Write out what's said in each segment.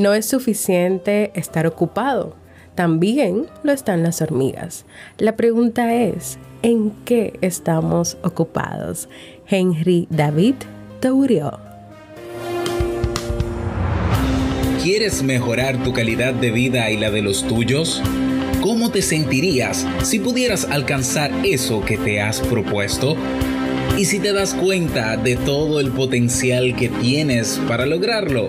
No es suficiente estar ocupado, también lo están las hormigas. La pregunta es, ¿en qué estamos ocupados? Henry David Thoreau. ¿Quieres mejorar tu calidad de vida y la de los tuyos? ¿Cómo te sentirías si pudieras alcanzar eso que te has propuesto? ¿Y si te das cuenta de todo el potencial que tienes para lograrlo?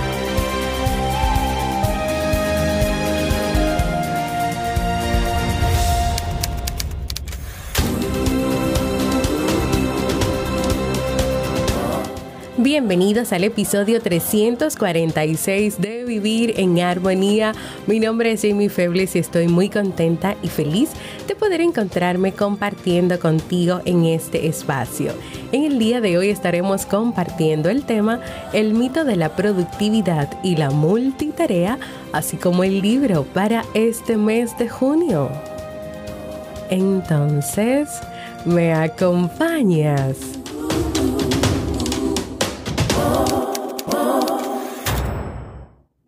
Bienvenidos al episodio 346 de Vivir en Armonía. Mi nombre es Jamie Febles y estoy muy contenta y feliz de poder encontrarme compartiendo contigo en este espacio. En el día de hoy estaremos compartiendo el tema El mito de la productividad y la multitarea, así como el libro para este mes de junio. Entonces, ¿me acompañas?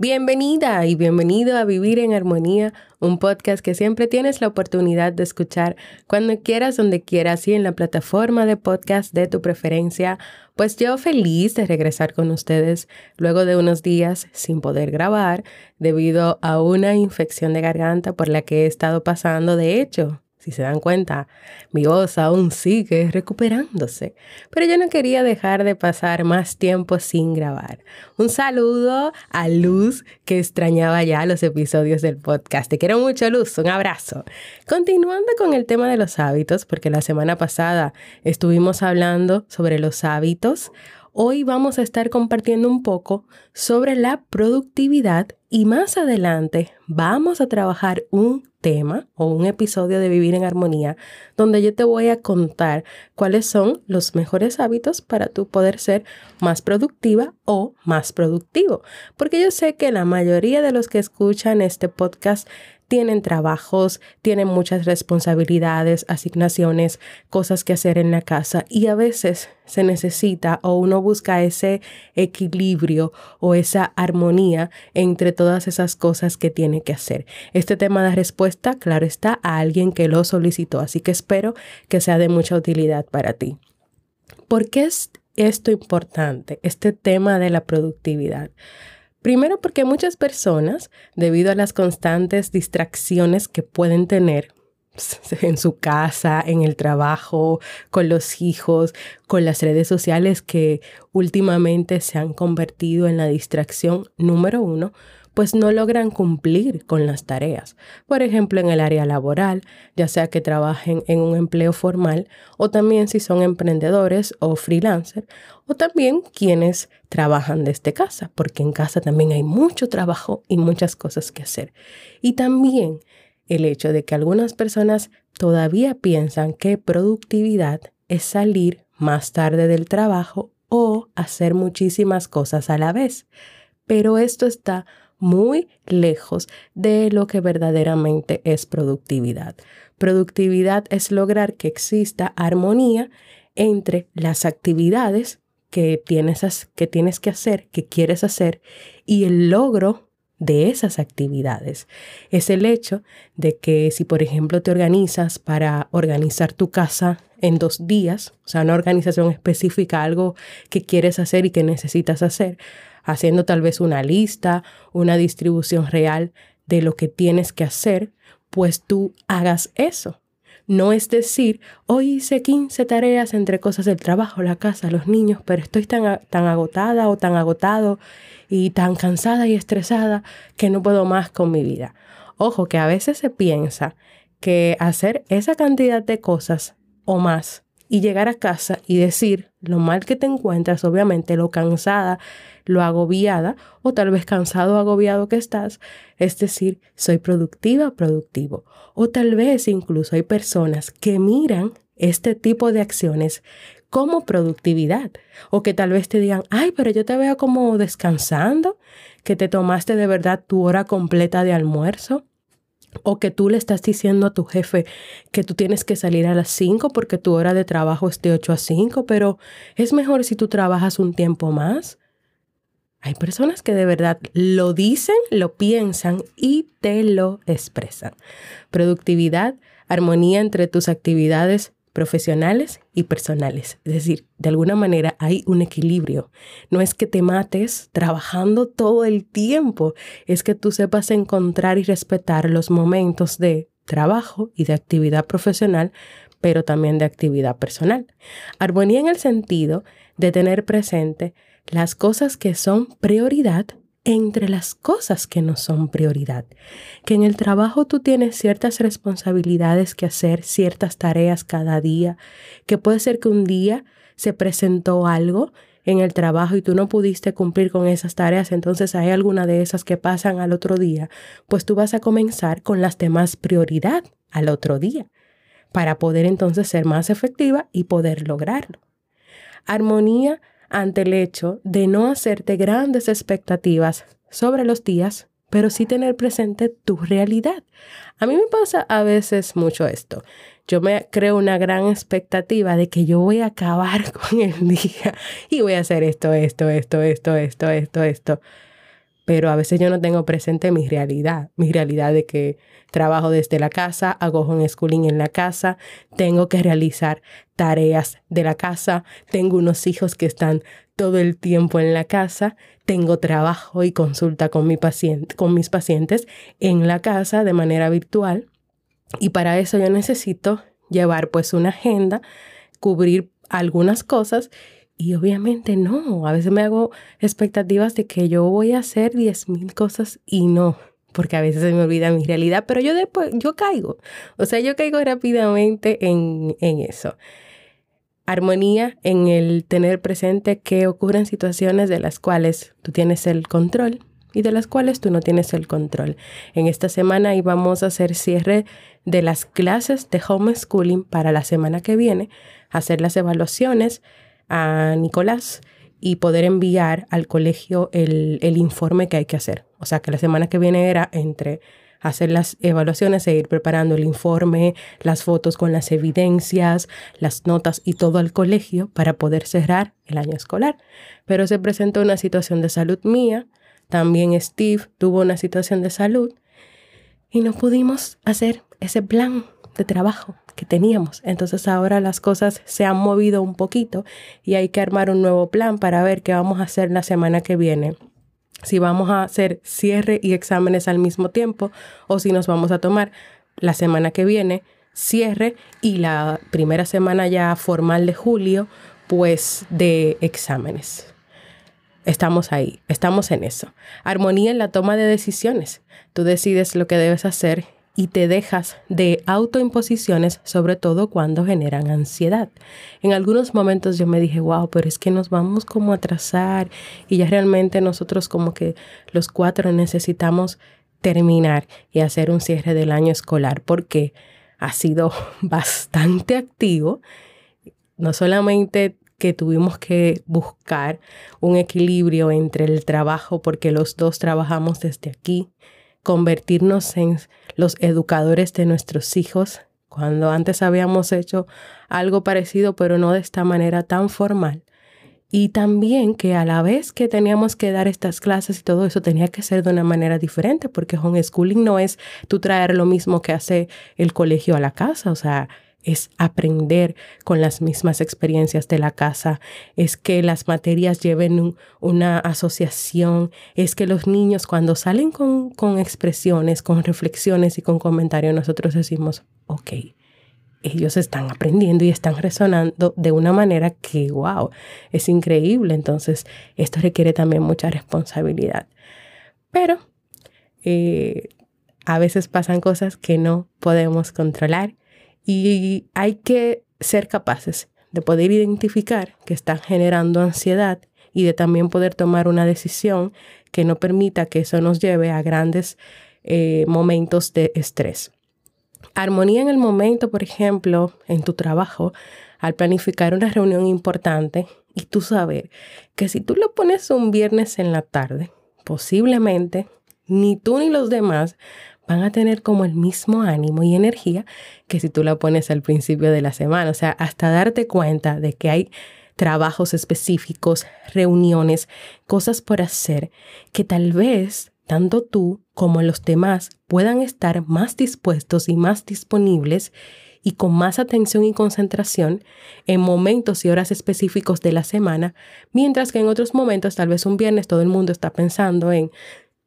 Bienvenida y bienvenido a Vivir en Armonía, un podcast que siempre tienes la oportunidad de escuchar cuando quieras, donde quieras y en la plataforma de podcast de tu preferencia. Pues yo feliz de regresar con ustedes luego de unos días sin poder grabar debido a una infección de garganta por la que he estado pasando. De hecho, si se dan cuenta, mi voz aún sigue recuperándose, pero yo no quería dejar de pasar más tiempo sin grabar. Un saludo a Luz, que extrañaba ya los episodios del podcast. Te quiero mucho, Luz. Un abrazo. Continuando con el tema de los hábitos, porque la semana pasada estuvimos hablando sobre los hábitos, hoy vamos a estar compartiendo un poco sobre la productividad y más adelante vamos a trabajar un tema o un episodio de Vivir en Armonía donde yo te voy a contar cuáles son los mejores hábitos para tú poder ser más productiva o más productivo. Porque yo sé que la mayoría de los que escuchan este podcast tienen trabajos, tienen muchas responsabilidades, asignaciones, cosas que hacer en la casa y a veces se necesita o uno busca ese equilibrio o esa armonía entre todas esas cosas que tiene que hacer. Este tema da respuesta, claro está, a alguien que lo solicitó, así que espero que sea de mucha utilidad para ti. ¿Por qué es esto importante, este tema de la productividad? Primero porque muchas personas, debido a las constantes distracciones que pueden tener en su casa, en el trabajo, con los hijos, con las redes sociales que últimamente se han convertido en la distracción número uno, pues no logran cumplir con las tareas. Por ejemplo, en el área laboral, ya sea que trabajen en un empleo formal o también si son emprendedores o freelancers, o también quienes trabajan desde casa, porque en casa también hay mucho trabajo y muchas cosas que hacer. Y también el hecho de que algunas personas todavía piensan que productividad es salir más tarde del trabajo o hacer muchísimas cosas a la vez. Pero esto está muy lejos de lo que verdaderamente es productividad. Productividad es lograr que exista armonía entre las actividades que tienes, que hacer, que quieres hacer, y el logro de esas actividades. Es el hecho de que si, por ejemplo, te organizas para organizar tu casa en dos días, o sea, una organización específica, algo que quieres hacer y que necesitas hacer, haciendo tal vez una lista, una distribución real de lo que tienes que hacer, pues tú hagas eso. No es decir, hoy hice 15 tareas entre cosas del trabajo, la casa, los niños, pero estoy tan, tan agotada o tan agotado y tan cansada y estresada que no puedo más con mi vida. Ojo, que a veces se piensa que hacer esa cantidad de cosas o más y llegar a casa y decir lo mal que te encuentras, obviamente, lo cansada, lo agobiada o tal vez cansado o agobiado que estás, es decir, soy productiva, productivo. O tal vez incluso hay personas que miran este tipo de acciones como productividad o que tal vez te digan, ay, pero yo te veo como descansando, que te tomaste de verdad tu hora completa de almuerzo o que tú le estás diciendo a tu jefe que tú tienes que salir a las 5 porque tu hora de trabajo es de 8 a 5, pero es mejor si tú trabajas un tiempo más. Hay personas que de verdad lo dicen, lo piensan y te lo expresan. Productividad, armonía entre tus actividades profesionales y personales. Es decir, de alguna manera hay un equilibrio. No es que te mates trabajando todo el tiempo, es que tú sepas encontrar y respetar los momentos de trabajo y de actividad profesional, pero también de actividad personal. Armonía en el sentido de tener presente las cosas que son prioridad entre las cosas que no son prioridad. Que en el trabajo tú tienes ciertas responsabilidades que hacer, ciertas tareas cada día, que puede ser que un día se presentó algo en el trabajo y tú no pudiste cumplir con esas tareas, entonces hay alguna de esas que pasan al otro día, pues tú vas a comenzar con las demás prioridad al otro día para poder entonces ser más efectiva y poder lograrlo. Armonía ante el hecho de no hacerte grandes expectativas sobre los días, pero sí tener presente tu realidad. A mí me pasa a veces mucho esto. Yo me creo una gran expectativa de que yo voy a acabar con el día y voy a hacer esto, esto, esto, esto, esto, esto, esto pero a veces yo no tengo presente mi realidad, mi realidad de que trabajo desde la casa, hago homeschooling en la casa, tengo que realizar tareas de la casa, tengo unos hijos que están todo el tiempo en la casa, tengo trabajo y consulta con, mi paciente, con mis pacientes en la casa de manera virtual. Y para eso yo necesito llevar pues una agenda, cubrir algunas cosas y obviamente no, a veces me hago expectativas de que yo voy a hacer 10.000 cosas y no, porque a veces se me olvida mi realidad, pero yo después, yo caigo, o sea, yo caigo rápidamente en, en eso. Armonía en el tener presente que ocurren situaciones de las cuales tú tienes el control y de las cuales tú no tienes el control. En esta semana íbamos a hacer cierre de las clases de homeschooling para la semana que viene, hacer las evaluaciones, a Nicolás y poder enviar al colegio el, informe que hay que hacer. O sea que la semana que viene era entre hacer las evaluaciones e ir preparando el informe, las fotos con las evidencias, las notas y todo al colegio para poder cerrar el año escolar. Pero se presentó una situación de salud mía, también Steve tuvo una situación de salud y no pudimos hacer ese plan de trabajo que teníamos. Entonces ahora las cosas se han movido un poquito y hay que armar un nuevo plan para ver qué vamos a hacer la semana que viene. Si vamos a hacer cierre y exámenes al mismo tiempo o si nos vamos a tomar la semana que viene cierre y la primera semana ya formal de julio pues de exámenes. Estamos ahí, estamos en eso. Armonía en la toma de decisiones. Tú decides lo que debes hacer y te dejas de autoimposiciones, sobre todo cuando generan ansiedad. En algunos momentos yo me dije, wow, pero es que nos vamos como a atrasar y ya realmente nosotros como que los cuatro necesitamos terminar y hacer un cierre del año escolar porque ha sido bastante activo. No solamente que tuvimos que buscar un equilibrio entre el trabajo porque los dos trabajamos desde aquí, convertirnos en los educadores de nuestros hijos, cuando antes habíamos hecho algo parecido, pero no de esta manera tan formal. Y también que a la vez que teníamos que dar estas clases y todo eso tenía que ser de una manera diferente, porque homeschooling no es tú traer lo mismo que hace el colegio a la casa, o sea, es aprender con las mismas experiencias de la casa, es que las materias lleven una asociación, es que los niños cuando salen con, expresiones, con reflexiones y con comentarios, nosotros decimos, ok, ellos están aprendiendo y están resonando de una manera que, wow, es increíble. Entonces, esto requiere también mucha responsabilidad. Pero eh, a veces pasan cosas que no podemos controlar y hay que ser capaces de poder identificar que están generando ansiedad y de también poder tomar una decisión que no permita que eso nos lleve a grandes eh, momentos de estrés. Armonía en el momento, por ejemplo, en tu trabajo, al planificar una reunión importante y tú saber que si tú lo pones un viernes en la tarde, posiblemente ni tú ni los demás van a tener como el mismo ánimo y energía que si tú la pones al principio de la semana. O sea, hasta darte cuenta de que hay trabajos específicos, reuniones, cosas por hacer, que tal vez tanto tú como los demás puedan estar más dispuestos y más disponibles y con más atención y concentración en momentos y horas específicos de la semana, mientras que en otros momentos, tal vez un viernes, todo el mundo está pensando en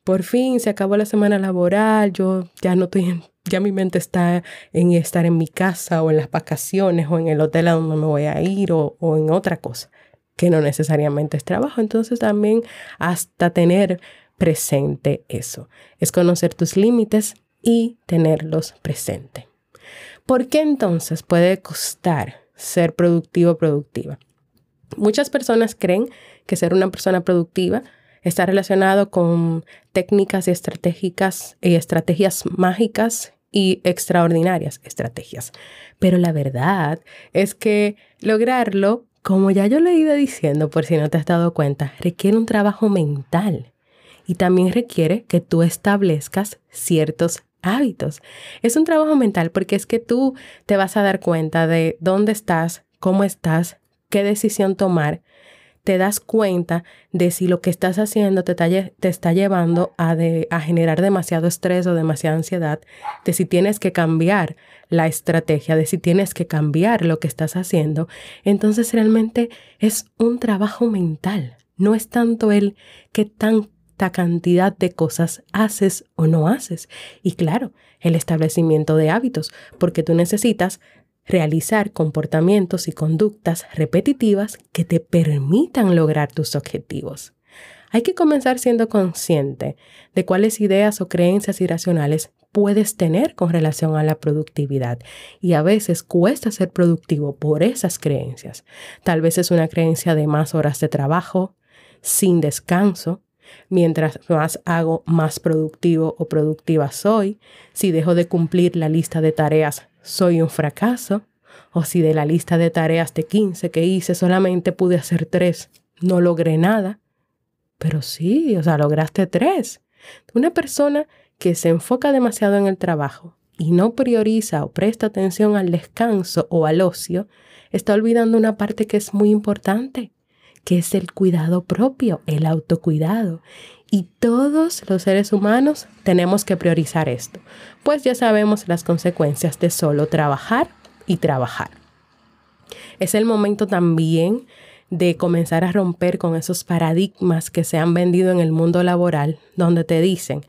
por fin se acabó la semana laboral, yo ya no estoy, ya mi mente está en estar en mi casa o en las vacaciones o en el hotel a donde me voy a ir o, en otra cosa, que no necesariamente es trabajo. Entonces también hasta tener presente eso, es conocer tus límites y tenerlos presente. ¿Por qué entonces puede costar ser productivo o productiva? Muchas personas creen que ser una persona productiva está relacionado con técnicas y estratégicas y estrategias mágicas y extraordinarias estrategias. Pero la verdad es que lograrlo, como ya yo le he ido diciendo, por si no te has dado cuenta, requiere un trabajo mental y también requiere que tú establezcas ciertos hábitos. Es un trabajo mental porque es que tú te vas a dar cuenta de dónde estás, cómo estás, qué decisión tomar te das cuenta de si lo que estás haciendo te está, llevando a, a generar demasiado estrés o demasiada ansiedad, de si tienes que cambiar la estrategia, de si tienes que cambiar lo que estás haciendo. Entonces realmente es un trabajo mental, no es tanto el qué tanta cantidad de cosas haces o no haces. Y claro, el establecimiento de hábitos, porque tú necesitas realizar comportamientos y conductas repetitivas que te permitan lograr tus objetivos. Hay que comenzar siendo consciente de cuáles ideas o creencias irracionales puedes tener con relación a la productividad y a veces cuesta ser productivo por esas creencias. Tal vez es una creencia de más horas de trabajo, sin descanso, mientras más hago, más productivo o productiva soy, si dejo de cumplir la lista de tareas, soy un fracaso, o si de la lista de tareas de 15 que hice solamente pude hacer 3, no logré nada. Pero sí, o sea, lograste 3. Una persona que se enfoca demasiado en el trabajo y no prioriza o presta atención al descanso o al ocio, está olvidando una parte que es muy importante, que es el cuidado propio, el autocuidado. Y todos los seres humanos tenemos que priorizar esto, pues ya sabemos las consecuencias de solo trabajar y trabajar. Es el momento también de comenzar a romper con esos paradigmas que se han vendido en el mundo laboral, donde te dicen,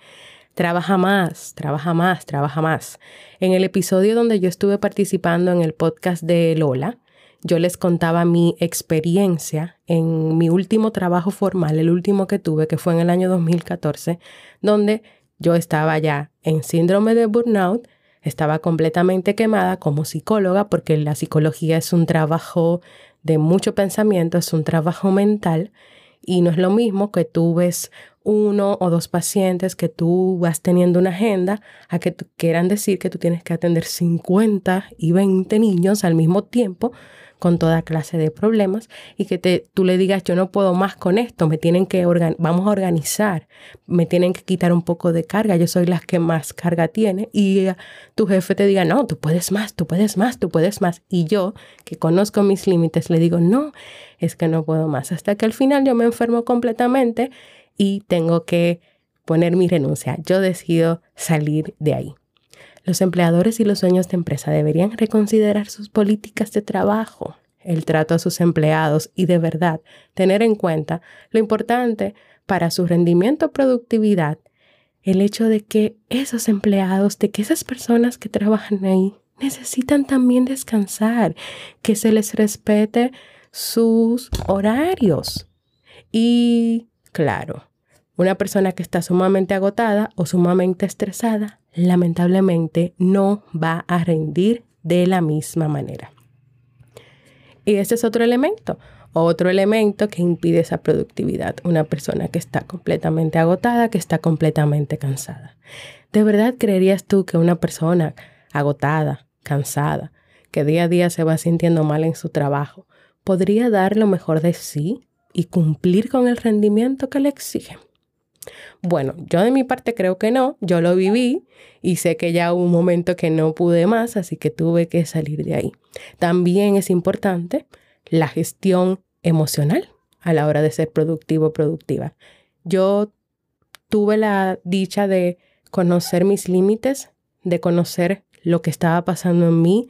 trabaja más, trabaja más, trabaja más. En el episodio donde yo estuve participando en el podcast de Lola, yo les contaba mi experiencia en mi último trabajo formal, el último que tuve, que fue en el año 2014, donde yo estaba ya en síndrome de burnout, estaba completamente quemada como psicóloga, porque la psicología es un trabajo de mucho pensamiento, es un trabajo mental, y no es lo mismo que tú ves uno o dos pacientes que tú vas teniendo una agenda a que quieran decir que tú tienes que atender 50 y 20 niños al mismo tiempo con toda clase de problemas y que te, tú le digas, yo no puedo más con esto, me tienen que, vamos a organizar, me tienen que quitar un poco de carga, yo soy la que más carga tiene y tu jefe te diga, no, tú puedes más, tú puedes más, tú puedes más. Y yo, que conozco mis límites, le digo, no, es que no puedo más, hasta que al final yo me enfermo completamente y tengo que poner mi renuncia. Yo decido salir de ahí. Los empleadores y los dueños de empresa deberían reconsiderar sus políticas de trabajo, el trato a sus empleados y de verdad tener en cuenta lo importante para su rendimiento productividad el hecho de que esos empleados, de que esas personas que trabajan ahí necesitan también descansar, que se les respete sus horarios. Y claro, una persona que está sumamente agotada o sumamente estresada, lamentablemente no va a rendir de la misma manera. Y ese es otro elemento, otro elemento que impide esa productividad. Una persona que está completamente agotada, que está completamente cansada. ¿De verdad creerías tú que una persona agotada, cansada, que día a día se va sintiendo mal en su trabajo, podría dar lo mejor de sí y cumplir con el rendimiento que le exigen? Bueno, yo de mi parte creo que no, yo lo viví y sé que ya hubo un momento que no pude más, así que tuve que salir de ahí. También es importante la gestión emocional a la hora de ser productivo o productiva. Yo tuve la dicha de conocer mis límites, de conocer lo que estaba pasando en mí,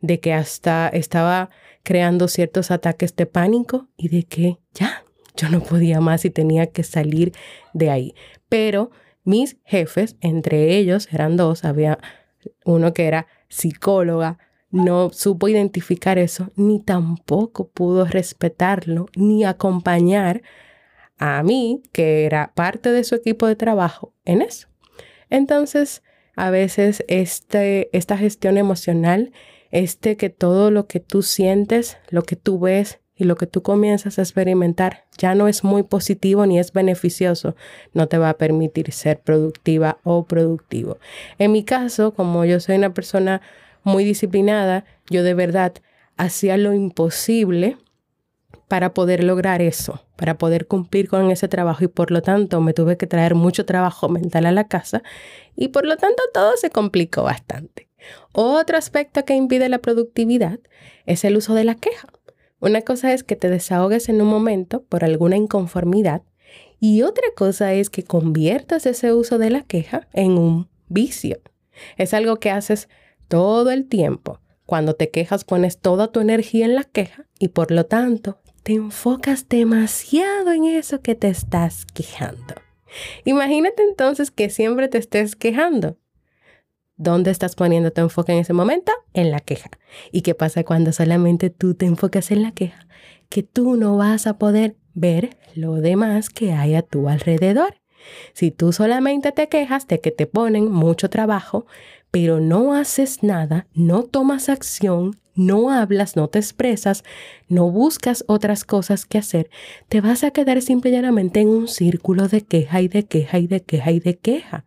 de que hasta estaba creando ciertos ataques de pánico y de que ya, yo no podía más y tenía que salir de ahí. Pero mis jefes, entre ellos eran dos, había uno que era psicóloga, no supo identificar eso, ni tampoco pudo respetarlo, ni acompañar a mí, que era parte de su equipo de trabajo, en eso. Entonces, a veces este, esta gestión emocional, este que todo lo que tú sientes, lo que tú ves y lo que tú comienzas a experimentar ya no es muy positivo ni es beneficioso, no te va a permitir ser productiva o productivo. En mi caso, como yo soy una persona muy disciplinada, yo de verdad hacía lo imposible para poder lograr eso, para poder cumplir con ese trabajo y por lo tanto me tuve que traer mucho trabajo mental a la casa y por lo tanto todo se complicó bastante. Otro aspecto que impide la productividad es el uso de la queja. Una cosa es que te desahogues en un momento por alguna inconformidad y otra cosa es que conviertas ese uso de la queja en un vicio. Es algo que haces todo el tiempo. Cuando te quejas pones toda tu energía en la queja y por lo tanto te enfocas demasiado en eso que te estás quejando. Imagínate entonces que siempre te estés quejando. ¿Dónde estás poniendo tu enfoque en ese momento? En la queja. ¿Y qué pasa cuando solamente tú te enfocas en la queja? Que tú no vas a poder ver lo demás que hay a tu alrededor. Si tú solamente te quejas de que te ponen mucho trabajo, pero no haces nada, no tomas acción, no hablas, no te expresas, no buscas otras cosas que hacer, te vas a quedar simple y llanamente en un círculo de queja y de queja y de queja y de queja.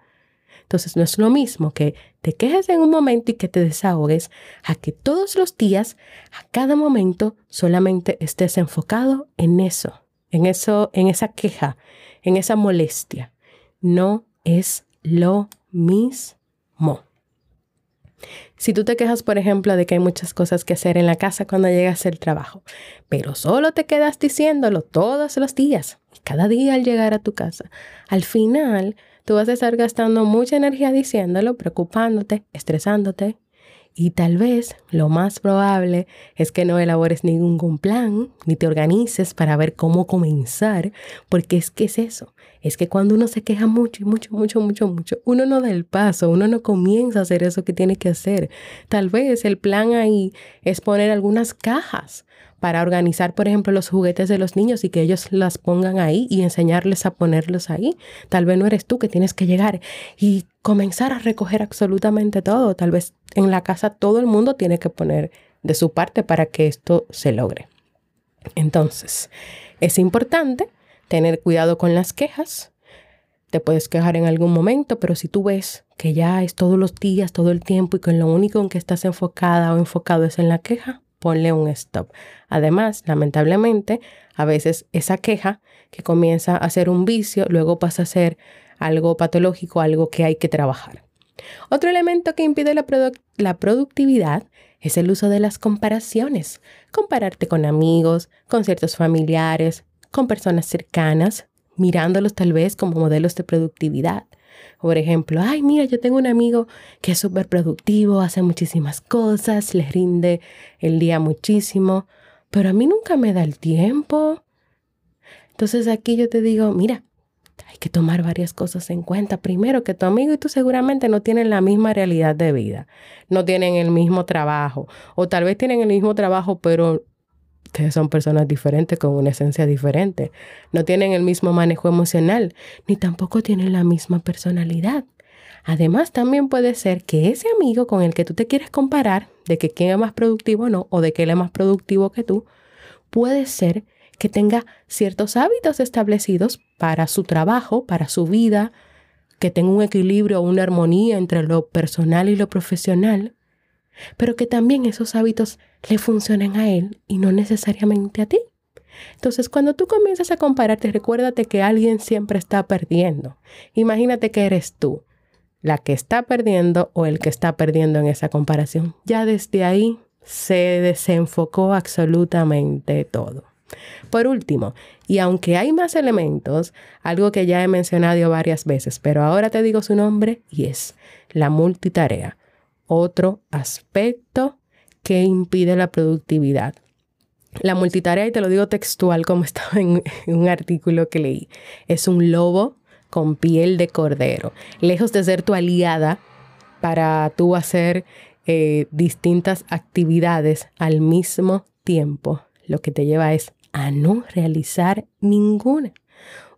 Entonces no es lo mismo que te quejes en un momento y que te desahogues a que todos los días, a cada momento, solamente estés enfocado en eso, en eso, en esa queja, en esa molestia. No es lo mismo. Si tú te quejas, por ejemplo, de que hay muchas cosas que hacer en la casa cuando llegas al trabajo, pero solo te quedas diciéndolo todos los días cada día al llegar a tu casa, al final tú vas a estar gastando mucha energía diciéndolo, preocupándote, estresándote y tal vez lo más probable es que no elabores ningún plan, ni te organices para ver cómo comenzar, porque es que es eso, es que cuando uno se queja mucho y mucho, mucho, mucho, mucho, uno no da el paso, uno no comienza a hacer eso que tiene que hacer. Tal vez el plan ahí es poner algunas cajas para organizar, por ejemplo, los juguetes de los niños y que ellos las pongan ahí y enseñarles a ponerlos ahí. Tal vez no eres tú que tienes que llegar y comenzar a recoger absolutamente todo. Tal vez en la casa todo el mundo tiene que poner de su parte para que esto se logre. Entonces, es importante tener cuidado con las quejas. Te puedes quejar en algún momento, pero si tú ves que ya es todos los días, todo el tiempo y que lo único en que estás enfocada o enfocado es en la queja, ponle un stop. Además, lamentablemente, a veces esa queja que comienza a ser un vicio, luego pasa a ser algo patológico, algo que hay que trabajar. Otro elemento que impide la, la, productividad es el uso de las comparaciones. Compararte con amigos, con ciertos familiares, con personas cercanas, mirándolos tal vez como modelos de productividad. Por ejemplo, ay, mira, yo tengo un amigo que es súper productivo, hace muchísimas cosas, les rinde el día muchísimo, pero a mí nunca me da el tiempo. Entonces aquí yo te digo, mira, hay que tomar varias cosas en cuenta. Primero, que tu amigo y tú seguramente no tienen la misma realidad de vida, no tienen el mismo trabajo, o tal vez tienen el mismo trabajo, pero ustedes son personas diferentes con una esencia diferente. No tienen el mismo manejo emocional, ni tampoco tienen la misma personalidad. Además, también puede ser que ese amigo con el que tú te quieres comparar, de que quién es más productivo o no, o de que él es más productivo que tú, puede ser que tenga ciertos hábitos establecidos para su trabajo, para su vida, que tenga un equilibrio una armonía entre lo personal y lo profesional, pero que también esos hábitos le funcionen a él y no necesariamente a ti. Entonces, cuando tú comienzas a compararte, recuérdate que alguien siempre está perdiendo. Imagínate que eres tú, la que está perdiendo o el que está perdiendo en esa comparación. Ya desde ahí se desenfocó absolutamente todo. Por último, y aunque hay más elementos, algo que ya he mencionado varias veces, pero ahora te digo su nombre y es la multitarea, otro aspecto que impide la productividad. La multitarea, y te lo digo textual como estaba en, un artículo que leí, es un lobo con piel de cordero. Lejos de ser tu aliada para tú hacer eh, distintas actividades al mismo tiempo, lo que te lleva es a no realizar ninguna.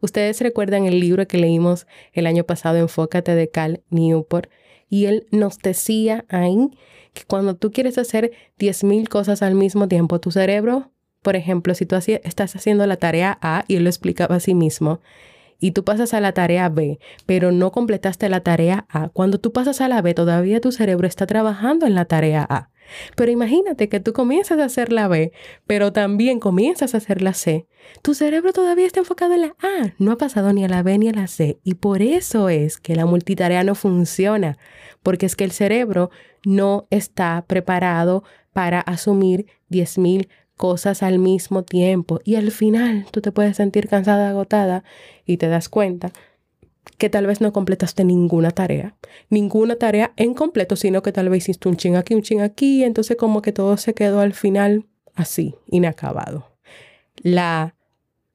Ustedes recuerdan el libro que leímos el año pasado, Enfócate de Cal Newport, y él nos decía ahí que cuando tú quieres hacer 10.000 cosas al mismo tiempo, tu cerebro, por ejemplo, si tú estás haciendo la tarea A, y él lo explicaba a sí mismo, y tú pasas a la tarea B, pero no completaste la tarea A, cuando tú pasas a la B, todavía tu cerebro está trabajando en la tarea A. Pero imagínate que tú comienzas a hacer la B, pero también comienzas a hacer la C. Tu cerebro todavía está enfocado en la A, no ha pasado ni a la B ni a la C. Y por eso es que la multitarea no funciona, porque es que el cerebro no está preparado para asumir 10.000 cosas al mismo tiempo. Y al final tú te puedes sentir cansada, agotada y te das cuenta que tal vez no completaste ninguna tarea, ninguna tarea en completo, sino que tal vez hiciste un ching aquí, un ching aquí, entonces como que todo se quedó al final así, inacabado. La,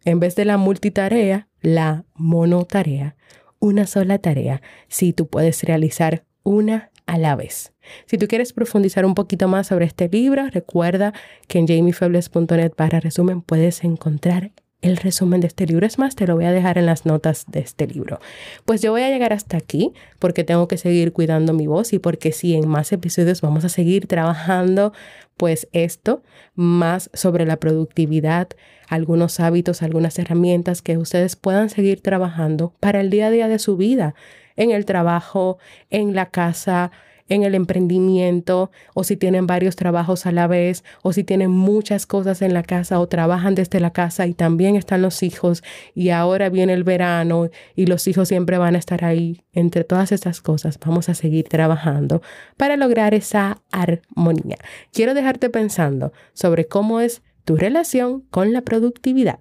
en vez de la multitarea, la monotarea, una sola tarea, si tú puedes realizar una a la vez. Si tú quieres profundizar un poquito más sobre este libro, recuerda que en jamiefebles.net para resumen puedes encontrar el resumen de este libro. Es más, te lo voy a dejar en las notas de este libro. Pues yo voy a llegar hasta aquí porque tengo que seguir cuidando mi voz y porque sí, en más episodios vamos a seguir trabajando pues esto, más sobre la productividad, algunos hábitos, algunas herramientas que ustedes puedan seguir trabajando para el día a día de su vida, en el trabajo, en la casa, en el emprendimiento o si tienen varios trabajos a la vez o si tienen muchas cosas en la casa o trabajan desde la casa y también están los hijos y ahora viene el verano y los hijos siempre van a estar ahí. Entre todas estas cosas vamos a seguir trabajando para lograr esa armonía. Quiero dejarte pensando sobre cómo es tu relación con la productividad.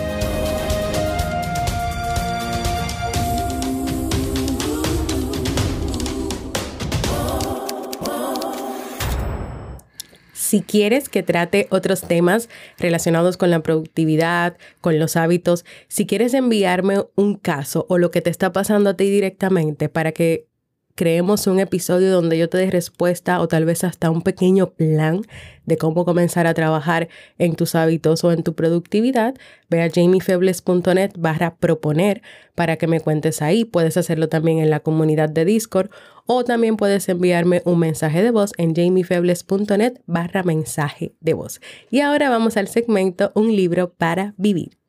Si quieres que trate otros temas relacionados con la productividad, con los hábitos, si quieres enviarme un caso o lo que te está pasando a ti directamente para que creemos un episodio donde yo te dé respuesta o tal vez hasta un pequeño plan de cómo comenzar a trabajar en tus hábitos o en tu productividad, ve a jamiefebles.net barra proponer para que me cuentes ahí. Puedes hacerlo también en la comunidad de Discord o también puedes enviarme un mensaje de voz en jamiefebles.net barra mensaje de voz. Y ahora vamos al segmento Un libro para vivir.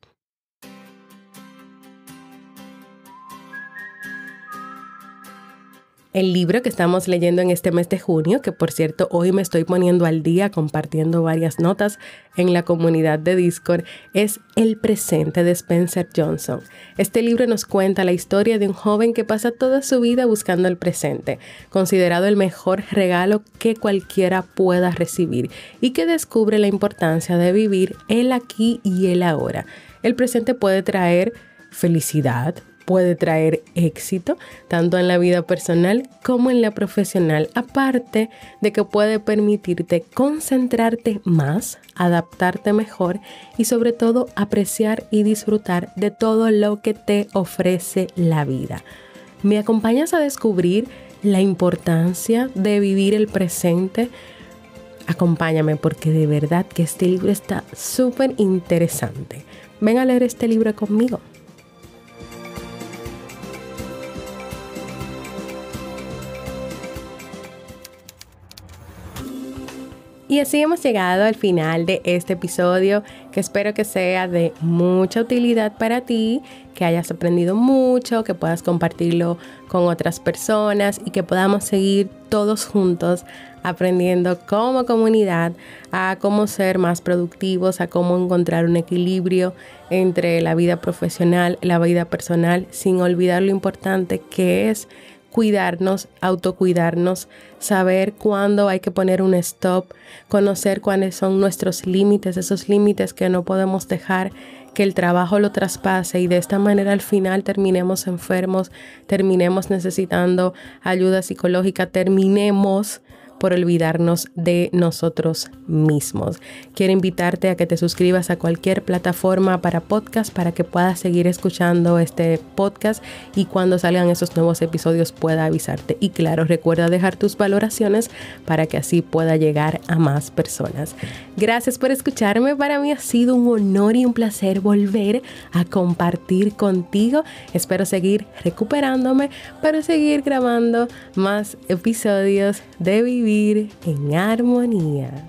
El libro que estamos leyendo en este mes de junio, que por cierto hoy me estoy poniendo al día compartiendo varias notas en la comunidad de Discord, es El presente de Spencer Johnson. Este libro nos cuenta la historia de un joven que pasa toda su vida buscando el presente, considerado el mejor regalo que cualquiera pueda recibir y que descubre la importancia de vivir el aquí y el ahora. El presente puede traer felicidad, puede traer éxito, tanto en la vida personal como en la profesional, aparte de que puede permitirte concentrarte más, adaptarte mejor y sobre todo apreciar y disfrutar de todo lo que te ofrece la vida. ¿Me acompañas a descubrir la importancia de vivir el presente? Acompáñame porque de verdad que este libro está súper interesante. Ven a leer este libro conmigo. Y así hemos llegado al final de este episodio que espero que sea de mucha utilidad para ti, que hayas aprendido mucho, que puedas compartirlo con otras personas y que podamos seguir todos juntos aprendiendo como comunidad a cómo ser más productivos, a cómo encontrar un equilibrio entre la vida profesional la vida personal sin olvidar lo importante que es cuidarnos, autocuidarnos, saber cuándo hay que poner un stop, conocer cuáles son nuestros límites, esos límites que no podemos dejar que el trabajo lo traspase y de esta manera al final terminemos enfermos, terminemos necesitando ayuda psicológica, terminemos por olvidarnos de nosotros mismos. Quiero invitarte a que te suscribas a cualquier plataforma para podcast para que puedas seguir escuchando este podcast y cuando salgan esos nuevos episodios pueda avisarte. Y claro, recuerda dejar tus valoraciones para que así pueda llegar a más personas. Gracias por escucharme. Para mí ha sido un honor y un placer volver a compartir contigo. Espero seguir recuperándome para seguir grabando más episodios de Vivir en Armonía.